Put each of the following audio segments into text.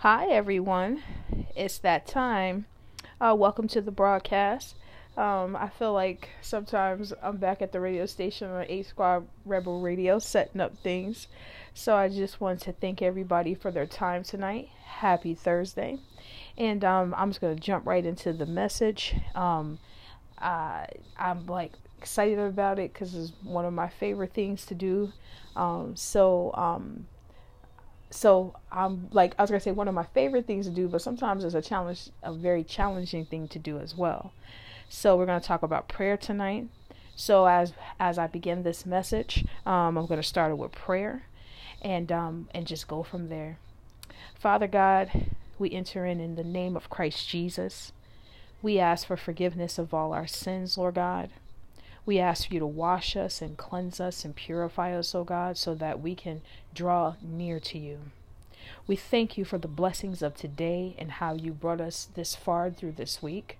Hi, everyone. It's that time. Uh, welcome to the broadcast. Um, I feel like sometimes I'm back at the radio station on A Squad Rebel Radio setting up things. So I just want to thank everybody for their time tonight. Happy Thursday. And um, I'm just going to jump right into the message. Um, uh, I'm like excited about it because it's one of my favorite things to do. Um, so, um, so I'm like I was gonna say one of my favorite things to do, but sometimes it's a challenge, a very challenging thing to do as well. So we're gonna talk about prayer tonight. So as as I begin this message, um, I'm gonna start it with prayer, and um, and just go from there. Father God, we enter in in the name of Christ Jesus. We ask for forgiveness of all our sins, Lord God. We ask you to wash us and cleanse us and purify us, O God, so that we can draw near to you. We thank you for the blessings of today and how you brought us this far through this week.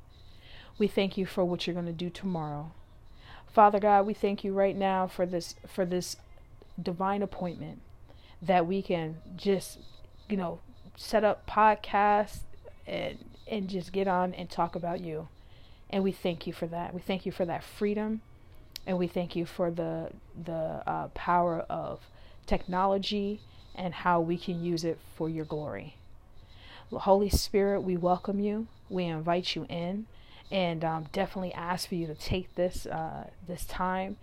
We thank you for what you're going to do tomorrow. Father God, we thank you right now for this for this divine appointment that we can just, you know, set up podcasts and and just get on and talk about you. And we thank you for that. We thank you for that freedom and we thank you for the the uh, power of technology and how we can use it for your glory. Holy Spirit, we welcome you. We invite you in, and um, definitely ask for you to take this uh, this time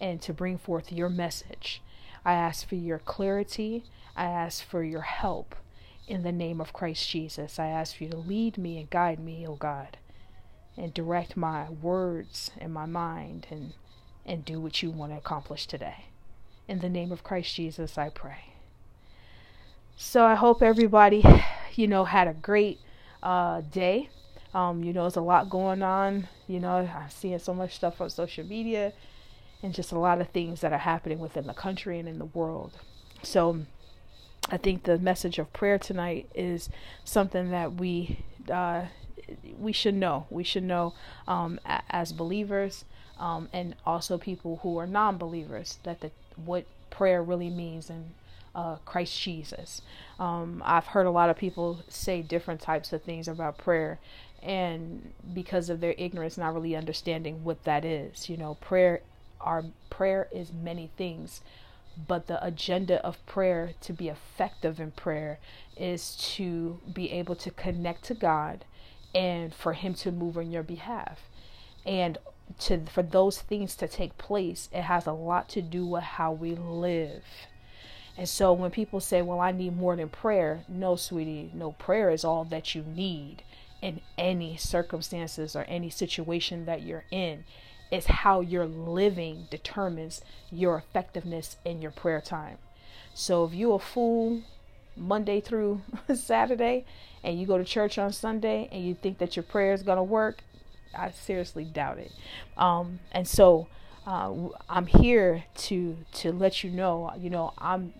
and to bring forth your message. I ask for your clarity. I ask for your help in the name of Christ Jesus. I ask for you to lead me and guide me, O oh God, and direct my words and my mind and and do what you want to accomplish today. In the name of Christ Jesus, I pray. So I hope everybody, you know, had a great uh, day. Um, you know, there's a lot going on. You know, I'm seeing so much stuff on social media and just a lot of things that are happening within the country and in the world. So I think the message of prayer tonight is something that we uh, we should know. We should know um, as believers um, and also people who are non-believers that the what prayer really means in uh, Christ Jesus. Um, I've heard a lot of people say different types of things about prayer, and because of their ignorance, not really understanding what that is. You know, prayer, our prayer is many things, but the agenda of prayer to be effective in prayer is to be able to connect to God and for Him to move on your behalf. And to for those things to take place, it has a lot to do with how we live. And so when people say, "Well, I need more than prayer," no, sweetie, no prayer is all that you need in any circumstances or any situation that you're in. It's how you're living determines your effectiveness in your prayer time. So if you're a fool Monday through Saturday and you go to church on Sunday and you think that your prayer is going to work, I seriously doubt it. Um, and so uh, I'm here to to let you know, you know, I'm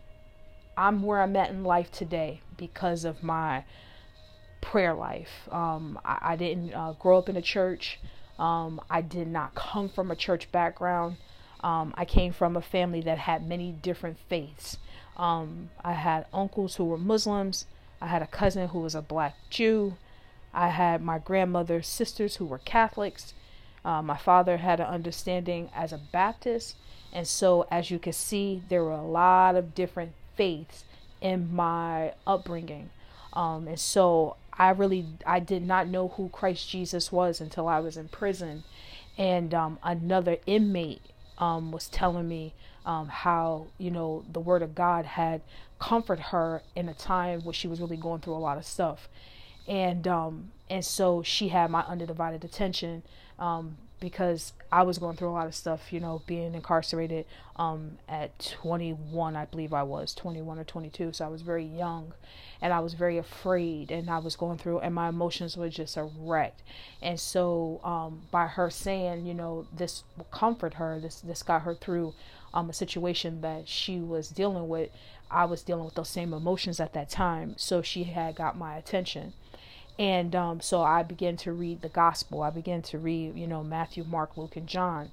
I'm where I'm at in life today because of my prayer life. Um, I, I, didn't uh, grow up in a church. Um, I did not come from a church background. Um, I came from a family that had many different faiths. Um, I had uncles who were Muslims. I had a cousin who was a black Jew. I had my grandmother's sisters who were Catholics. Uh, my father had an understanding as a Baptist. And so, as you can see, there were a lot of different faiths in my upbringing. Um, and so, I really I did not know who Christ Jesus was until I was in prison, and um, another inmate um, was telling me um, how you know the Word of God had comforted her in a time where she was really going through a lot of stuff, and um and so she had my undivided attention um because I was going through a lot of stuff, you know, being incarcerated um, at 21, I believe I was 21 or 22. So I was very young and I was very afraid and I was going through, and my emotions were just a wreck. And so, um, by her saying, you know, this will comfort her, this, this got her through um, a situation that she was dealing with. I was dealing with those same emotions at that time. So she had got my attention. And um, so I began to read the gospel. I began to read, you know, Matthew, Mark, Luke, and John.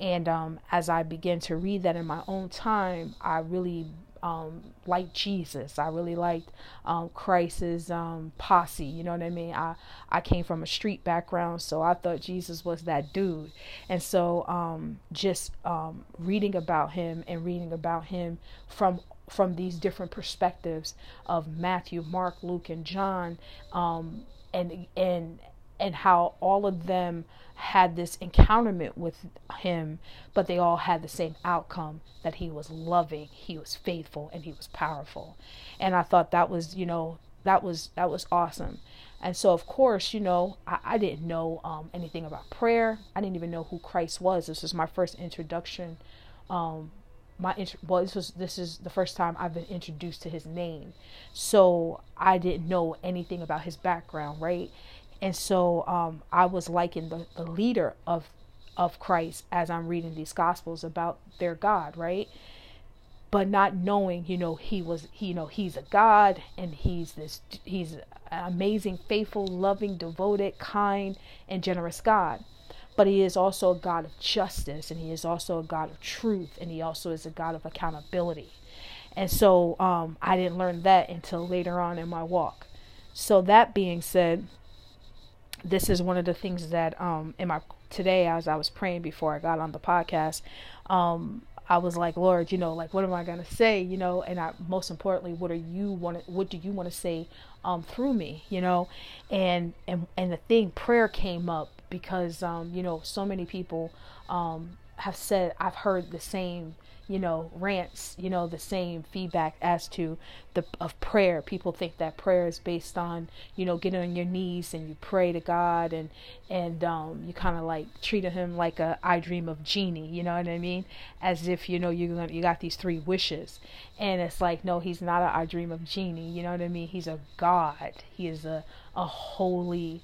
And um, as I began to read that in my own time, I really um, liked Jesus. I really liked um, Christ's um, posse. You know what I mean? I I came from a street background, so I thought Jesus was that dude. And so um, just um, reading about him and reading about him from from these different perspectives of Matthew, Mark, Luke, and John, um, and and and how all of them had this encounterment with him, but they all had the same outcome that he was loving, he was faithful, and he was powerful. And I thought that was, you know, that was that was awesome. And so, of course, you know, I, I didn't know um, anything about prayer. I didn't even know who Christ was. This was my first introduction. Um, my well, this was this is the first time I've been introduced to his name. So I didn't know anything about his background, right? And so um, I was liking the, the leader of of Christ as I'm reading these gospels about their God, right? But not knowing, you know, he was, he, you know, he's a God and he's this, he's an amazing, faithful, loving, devoted, kind, and generous God. But he is also a God of justice and he is also a God of truth and he also is a God of accountability. And so um, I didn't learn that until later on in my walk. So that being said, this is one of the things that um in my today as I was praying before I got on the podcast, um, I was like, Lord, you know, like what am I gonna say, you know, and I most importantly, what are you want what do you want to say um through me, you know? And and and the thing prayer came up because um, you know, so many people um have said I've heard the same you know, rants, you know, the same feedback as to the of prayer. People think that prayer is based on, you know, getting on your knees and you pray to God and and um, you kind of like treat him like a I dream of Jeannie, you know what I mean? As if you know you you got these three wishes, and it's like no, he's not a I dream of Jeannie, you know what I mean? He's a God. He is a a holy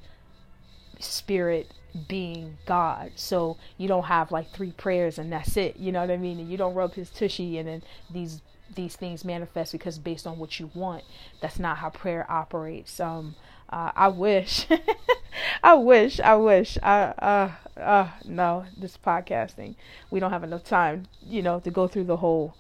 spirit being God. So you don't have like three prayers and that's it. You know what I mean? And you don't rub his tushy and then these these things manifest because based on what you want. That's not how prayer operates. Um uh, I wish I wish I wish I uh uh no this podcasting we don't have enough time you know to go through the whole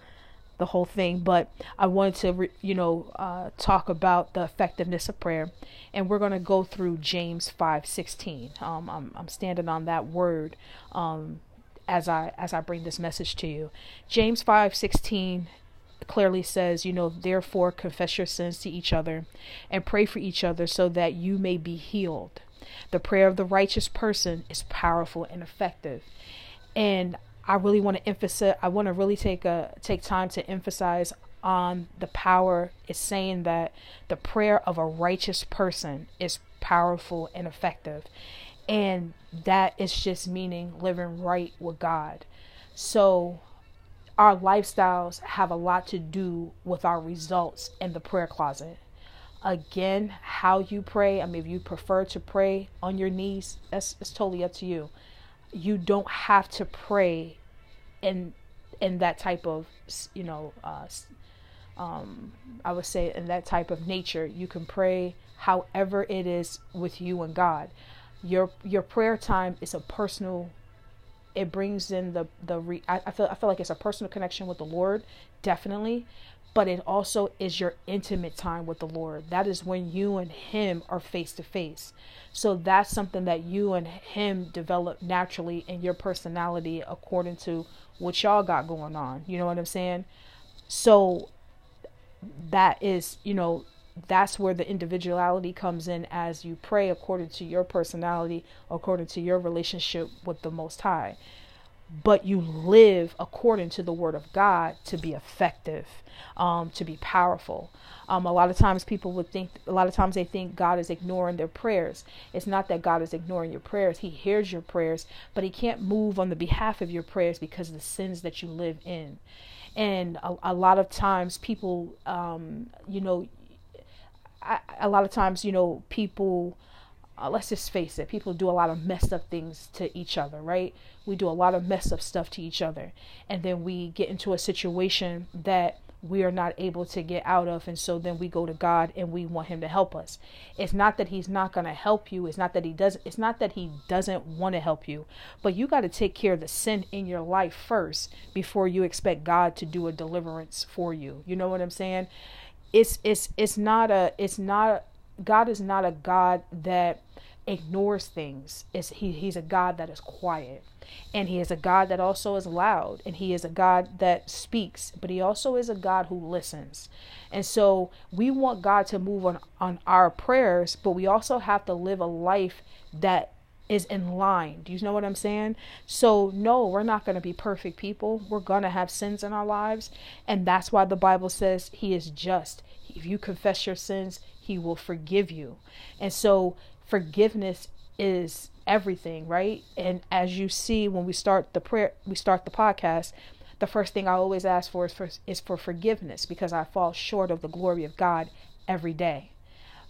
the whole thing, but I wanted to, re, you know, uh, talk about the effectiveness of prayer, and we're going to go through James five sixteen. Um, I'm I'm standing on that word um, as I as I bring this message to you. James five sixteen clearly says, you know, therefore confess your sins to each other and pray for each other so that you may be healed. The prayer of the righteous person is powerful and effective. And I really want to emphasize I want to really take a take time to emphasize on the power is saying that the prayer of a righteous person is powerful and effective. And that is just meaning living right with God. So our lifestyles have a lot to do with our results in the prayer closet. Again, how you pray, I mean, if you prefer to pray on your knees, that's it's totally up to you. You don't have to pray in in that type of you know uh, um, I would say in that type of nature you can pray however it is with you and God your your prayer time is a personal it brings in the the re, I, I feel I feel like it's a personal connection with the Lord definitely but it also is your intimate time with the Lord. That is when you and Him are face to face. So that's something that you and Him develop naturally in your personality according to what y'all got going on. You know what I'm saying? So that is, you know, that's where the individuality comes in as you pray according to your personality, according to your relationship with the Most High. But you live according to the Word of God to be effective, um, to be powerful. Um, a lot of times people would think, a lot of times they think God is ignoring their prayers. It's not that God is ignoring your prayers. He hears your prayers, but He can't move on the behalf of your prayers because of the sins that you live in. And a, a lot of times people, um, you know, I, a lot of times, you know, people, uh, let's just face it, people do a lot of messed up things to each other, right? We do a lot of messed up stuff to each other. And then we get into a situation that we are not able to get out of. And so then we go to God and we want him to help us. It's not that he's not going to help you. It's not that he doesn't, it's not that he doesn't want to help you, but you got to take care of the sin in your life first before you expect God to do a deliverance for you. You know what I'm saying? It's it's it's not a it's not God is not a God that ignores things. It's, he, he's a God that is quiet. And he is a God that also is loud. And he is a God that speaks. But he also is a God who listens. And so we want God to move on, on our prayers, but we also have to live a life that is in line. Do you know what I'm saying? So, no, we're not going to be perfect people. We're going to have sins in our lives. And that's why the Bible says he is just. If you confess your sins, he will forgive you. And so, forgiveness is everything, right? And as you see when we start the prayer, we start the podcast, the first thing I always ask for is for, is for forgiveness because I fall short of the glory of God every day.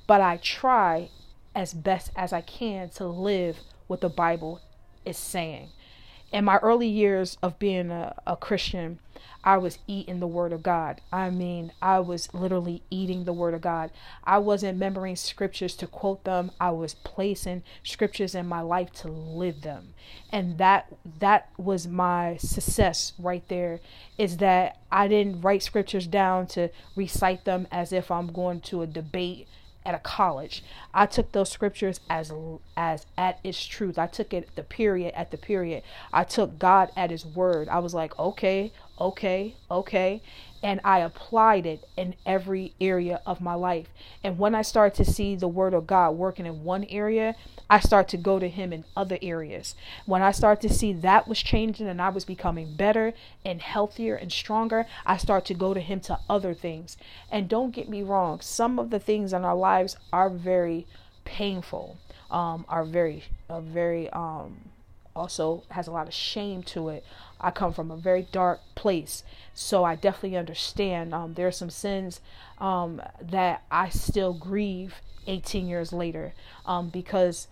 But I try as best as I can to live what the Bible is saying. In my early years of being a, a Christian, I was eating the word of God. I mean, I was literally eating the word of God. I wasn't remembering scriptures to quote them. I was placing scriptures in my life to live them. And that that was my success right there is that I didn't write scriptures down to recite them as if I'm going to a debate at a college. I took those scriptures as as at its truth. I took it the period at the period. I took God at his word. I was like, "Okay, okay, okay." And I applied it in every area of my life. And when I started to see the word of God working in one area, I start to go to him in other areas. When I start to see that was changing and I was becoming better and healthier and stronger, I start to go to him to other things. And don't get me wrong, some of the things in our lives are very painful, um, are very, very, um, also has a lot of shame to it. I come from a very dark place, so I definitely understand. Um, there are some sins um, that I still grieve 18 years later um, because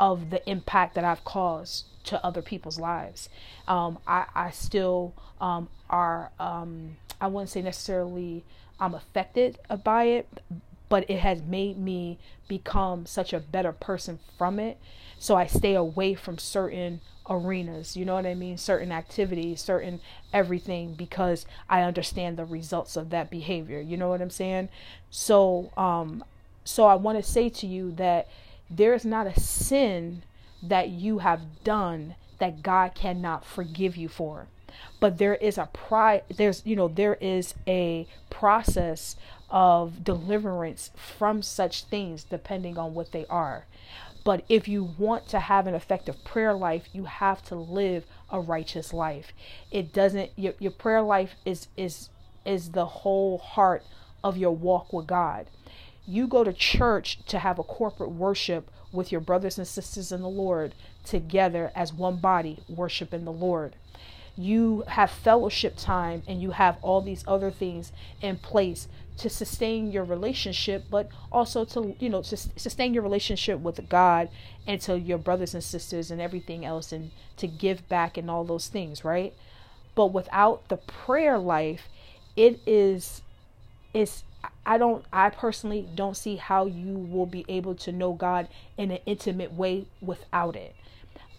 of the impact that I've caused to other people's lives. Um, I, I still um, are, um, I wouldn't say necessarily I'm affected by it, but it has made me become such a better person from it. So I stay away from certain arenas, you know what I mean? Certain activities, certain everything, because I understand the results of that behavior. You know what I'm saying? So, um, so I want to say to you that there is not a sin that you have done that God cannot forgive you for. But there is a pride there's you know there is a process of deliverance from such things depending on what they are. But if you want to have an effective prayer life, you have to live a righteous life. It doesn't your, your prayer life is is is the whole heart of your walk with God. You go to church to have a corporate worship with your brothers and sisters in the Lord together as one body, worshiping the Lord. You have fellowship time and you have all these other things in place to sustain your relationship, but also to, you know, to sustain your relationship with God and to your brothers and sisters and everything else and to give back and all those things, right? But without the prayer life, it is, it's, I don't I personally don't see how you will be able to know God in an intimate way without it.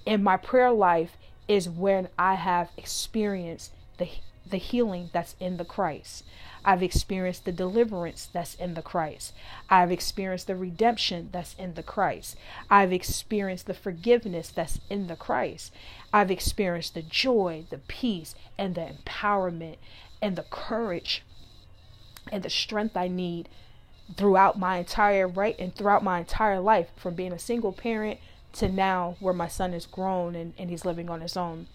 And my prayer life is when I have experienced the the healing that's in the Christ. I've experienced the deliverance that's in the Christ. I've experienced the redemption that's in the Christ. I've experienced the forgiveness that's in the Christ. I've experienced the joy, the peace, and the empowerment and the courage and the strength I need throughout my entire right and throughout my entire life from being a single parent to now where my son is grown and, and he's living on his own.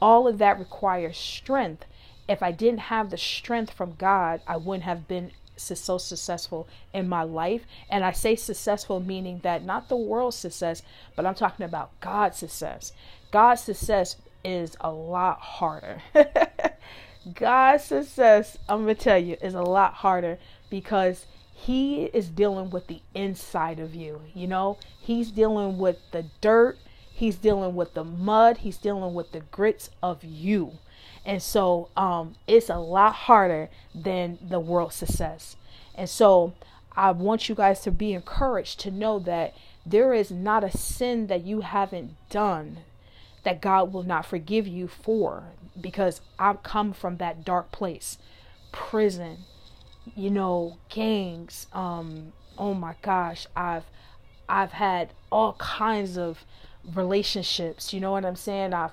All of that requires strength. If I didn't have the strength from God, I wouldn't have been so successful in my life. And I say successful meaning that not the world's success, but I'm talking about God's success. God's success is a lot harder. God's success, I'm going to tell you, is a lot harder because He is dealing with the inside of you. You know, He's dealing with the dirt, He's dealing with the mud, He's dealing with the grits of you. And so um, it's a lot harder than the world success. And so I want you guys to be encouraged to know that there is not a sin that you haven't done that God will not forgive you for because I've come from that dark place. Prison, you know, gangs, um oh my gosh, I've I've had all kinds of relationships, you know what I'm saying? I've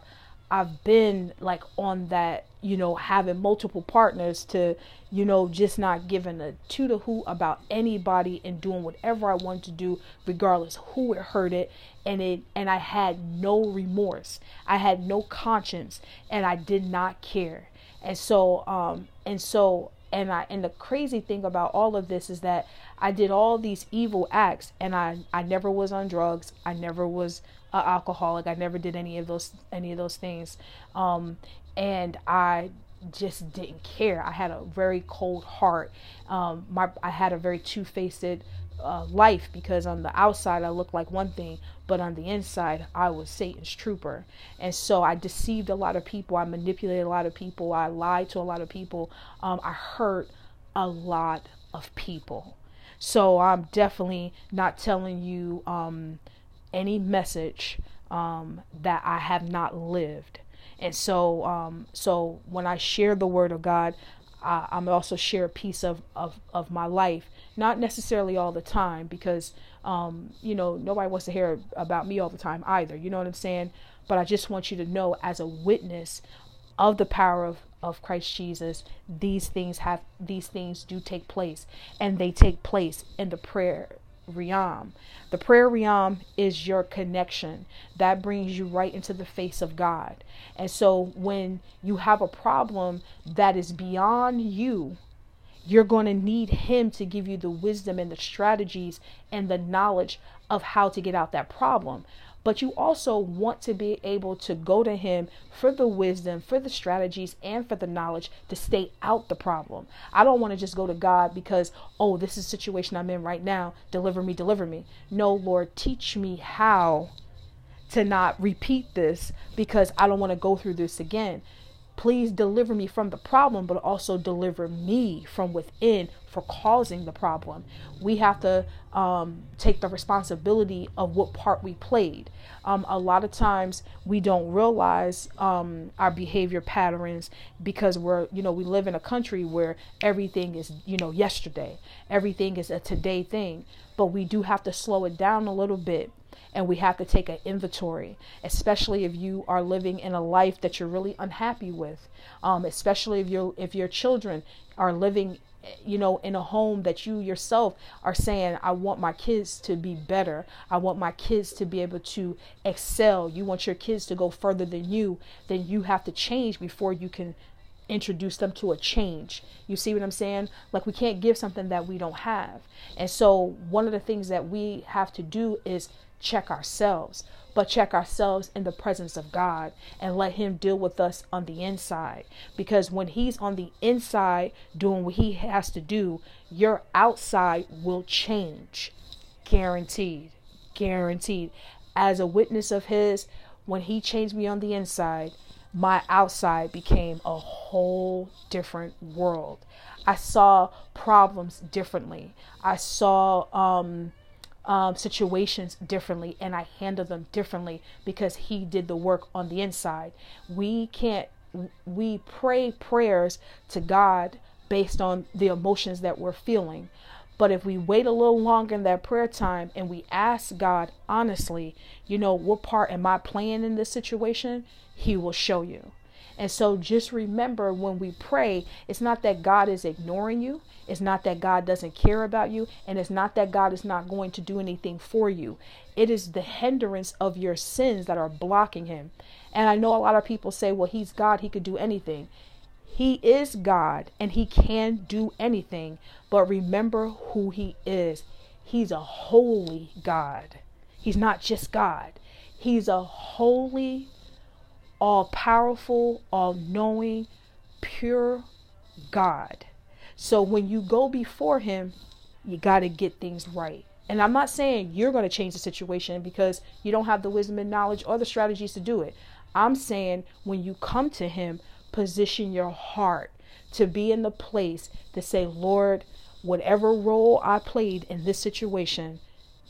I've been like on that, you know, having multiple partners to, you know, just not giving a toot a who about anybody and doing whatever I wanted to do, regardless who it hurted. And it and I had no remorse. I had no conscience and I did not care. And so um and so and I and the crazy thing about all of this is that I did all these evil acts and I I never was on drugs. I never was an alcoholic. I never did any of those any of those things, um, and I just didn't care. I had a very cold heart. Um, my I had a very two faced uh, life because on the outside I looked like one thing, but on the inside I was Satan's trooper. And so I deceived a lot of people. I manipulated a lot of people. I lied to a lot of people. Um, I hurt a lot of people. So I'm definitely not telling you um, any message um, that I have not lived. And so, um, so when I share the word of God, I, I'm also share a piece of, of, of my life, not necessarily all the time, because um, you know nobody wants to hear about me all the time either. You know what I'm saying? But I just want you to know, as a witness of the power of of Christ Jesus, these things have these things do take place, and they take place in the prayer realm. The prayer realm is your connection that brings you right into the face of God. And so when you have a problem that is beyond you, you're going to need Him to give you the wisdom and the strategies and the knowledge of how to get out that problem but you also want to be able to go to him for the wisdom, for the strategies, and for the knowledge to stay out the problem. I don't want to just go to God because, oh, this is the situation I'm in right now. Deliver me, deliver me. No, Lord, teach me how to not repeat this because I don't want to go through this again. Please deliver me from the problem, but also deliver me from within for causing the problem. We have to um, take the responsibility of what part we played. Um, a lot of times we don't realize um, our behavior patterns because we're, you know, we live in a country where everything is, you know, yesterday, everything is a today thing. But we do have to slow it down a little bit and we have to take an inventory, especially if you are living in a life that you're really unhappy with, um, especially if your if your children are living you know in a home that you yourself are saying i want my kids to be better. I want my kids to be able to excel. You want your kids to go further than you then you have to change before you can introduce them to a change. You see what I'm saying? Like we can't give something that we don't have. And so one of the things that we have to do is check ourselves, but check ourselves in the presence of God and let Him deal with us on the inside. Because when He's on the inside doing what He has to do, your outside will change. Guaranteed. Guaranteed. As a witness of His, when He changed me on the inside, my outside became a whole different world. I saw problems differently. I saw um, um, situations differently and I handled them differently because He did the work on the inside. We can't, we pray prayers to God based on the emotions that we're feeling. But if we wait a little longer in that prayer time and we ask God honestly, you know, what part am I playing in this situation? He will show you. And so just remember when we pray, it's not that God is ignoring you. It's not that God doesn't care about you. And it's not that God is not going to do anything for you. It is the hindrance of your sins that are blocking him. And I know a lot of people say, well, he's God. He could do anything. He is God and he can do anything. But remember who he is. He's a holy God. He's not just God. He's a holy all powerful, all knowing, pure God. So when you go before Him, you got to get things right. And I'm not saying you're going to change the situation because you don't have the wisdom and knowledge or the strategies to do it. I'm saying when you come to Him, position your heart to be in the place to say, Lord, whatever role I played in this situation,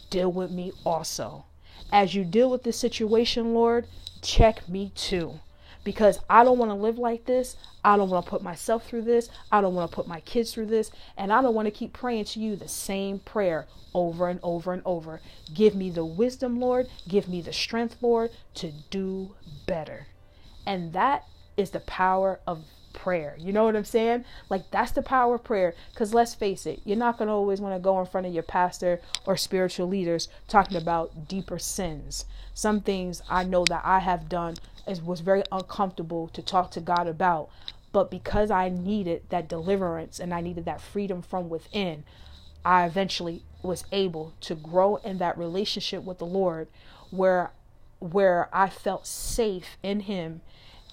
deal with me also. As you deal with this situation, Lord, check me too. Because I don't want to live like this. I don't want to put myself through this. I don't want to put my kids through this. And I don't want to keep praying to you the same prayer over and over and over. Give me the wisdom, Lord. Give me the strength, Lord, to do better. And that is the power of prayer. You know what I'm saying? Like that's the power of prayer. Because let's face it, you're not going to always want to go in front of your pastor or spiritual leaders talking about deeper sins. Some things I know that I have done is was very uncomfortable to talk to God about. But because I needed that deliverance and I needed that freedom from within, I eventually was able to grow in that relationship with the Lord where where I felt safe in him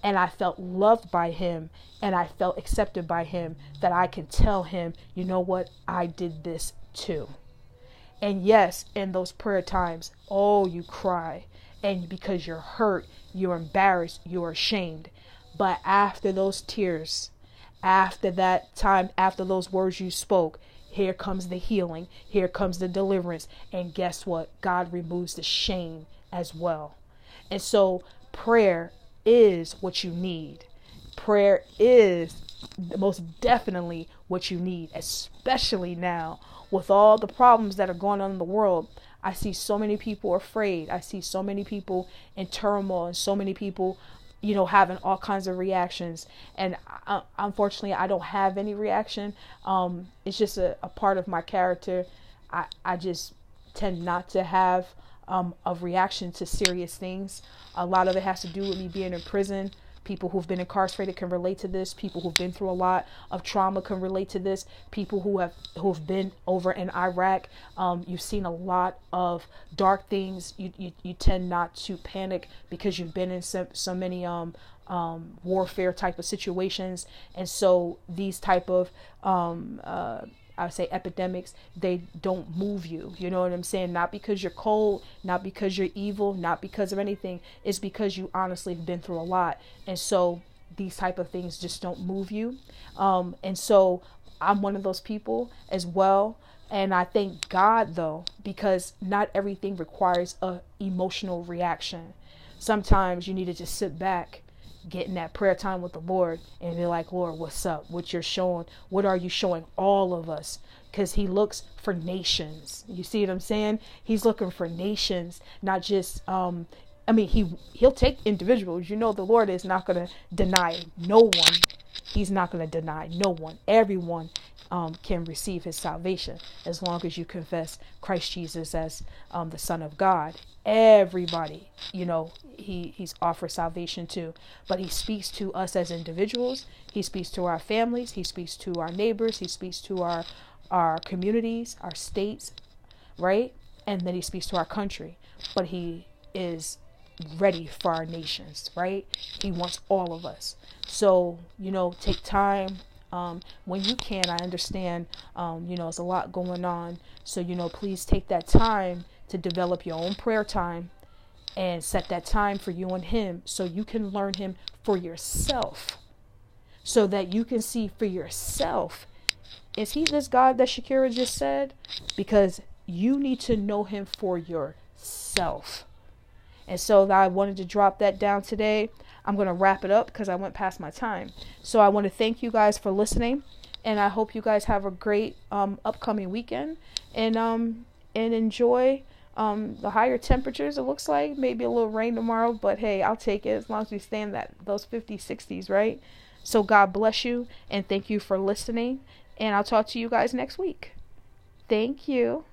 and I felt loved by him and I felt accepted by him that I could tell him, you know what, I did this too. And yes, in those prayer times, oh, you cry. And because you're hurt, you're embarrassed, you're ashamed. But after those tears, after that time, after those words you spoke, here comes the healing, here comes the deliverance. And guess what? God removes the shame as well. And so, prayer is what you need. Prayer is most definitely what you need, especially now with all the problems that are going on in the world. I see so many people afraid. I see so many people in turmoil and so many people, you know, having all kinds of reactions. And I, unfortunately, I don't have any reaction. Um, it's just a, a part of my character. I, I just tend not to have um, of reaction to serious things. A lot of it has to do with me being in prison. People who've been incarcerated can relate to this. People who've been through a lot of trauma can relate to this. People who have who've been over in Iraq, um, you've seen a lot of dark things. You, you you tend not to panic because you've been in so, so many um um, warfare type of situations, and so these type of um, uh, I would say epidemics, they don't move you. You know what I'm saying? Not because you're cold, not because you're evil, not because of anything. It's because you honestly have been through a lot. And so these type of things just don't move you. Um, and so I'm one of those people as well. And I thank God though, because not everything requires a emotional reaction. Sometimes you need to just sit back getting that prayer time with the Lord and be like, Lord, what's up? What you're showing? What are you showing all of us? Because He looks for nations. You see what I'm saying? He's looking for nations, not just. Um, I mean, he he'll take individuals. You know, the Lord is not going to deny no one. He's not going to deny no one. Everyone um, can receive his salvation as long as you confess Christ Jesus as um, the Son of God. Everybody, you know, he he's offered salvation to, but he speaks to us as individuals. He speaks to our families. He speaks to our neighbors. He speaks to our our communities, our states, right? And then he speaks to our country. But he is ready for our nations, right? He wants all of us. So, you know, take time um, when you can. I understand, um, you know, it's a lot going on. So, you know, please take that time to develop your own prayer time and set that time for you and Him so you can learn Him for yourself. So that you can see for yourself is He this God that Shakira just said? Because you need to know Him for yourself. And so I wanted to drop that down today. I'm going to wrap it up because I went past my time. So I want to thank you guys for listening, and I hope you guys have a great um, upcoming weekend and um and enjoy um the higher temperatures. It looks like maybe a little rain tomorrow, but hey, I'll take it as long as we stay in that those 50s, 60s, right? So God bless you and thank you for listening, and I'll talk to you guys next week. Thank you.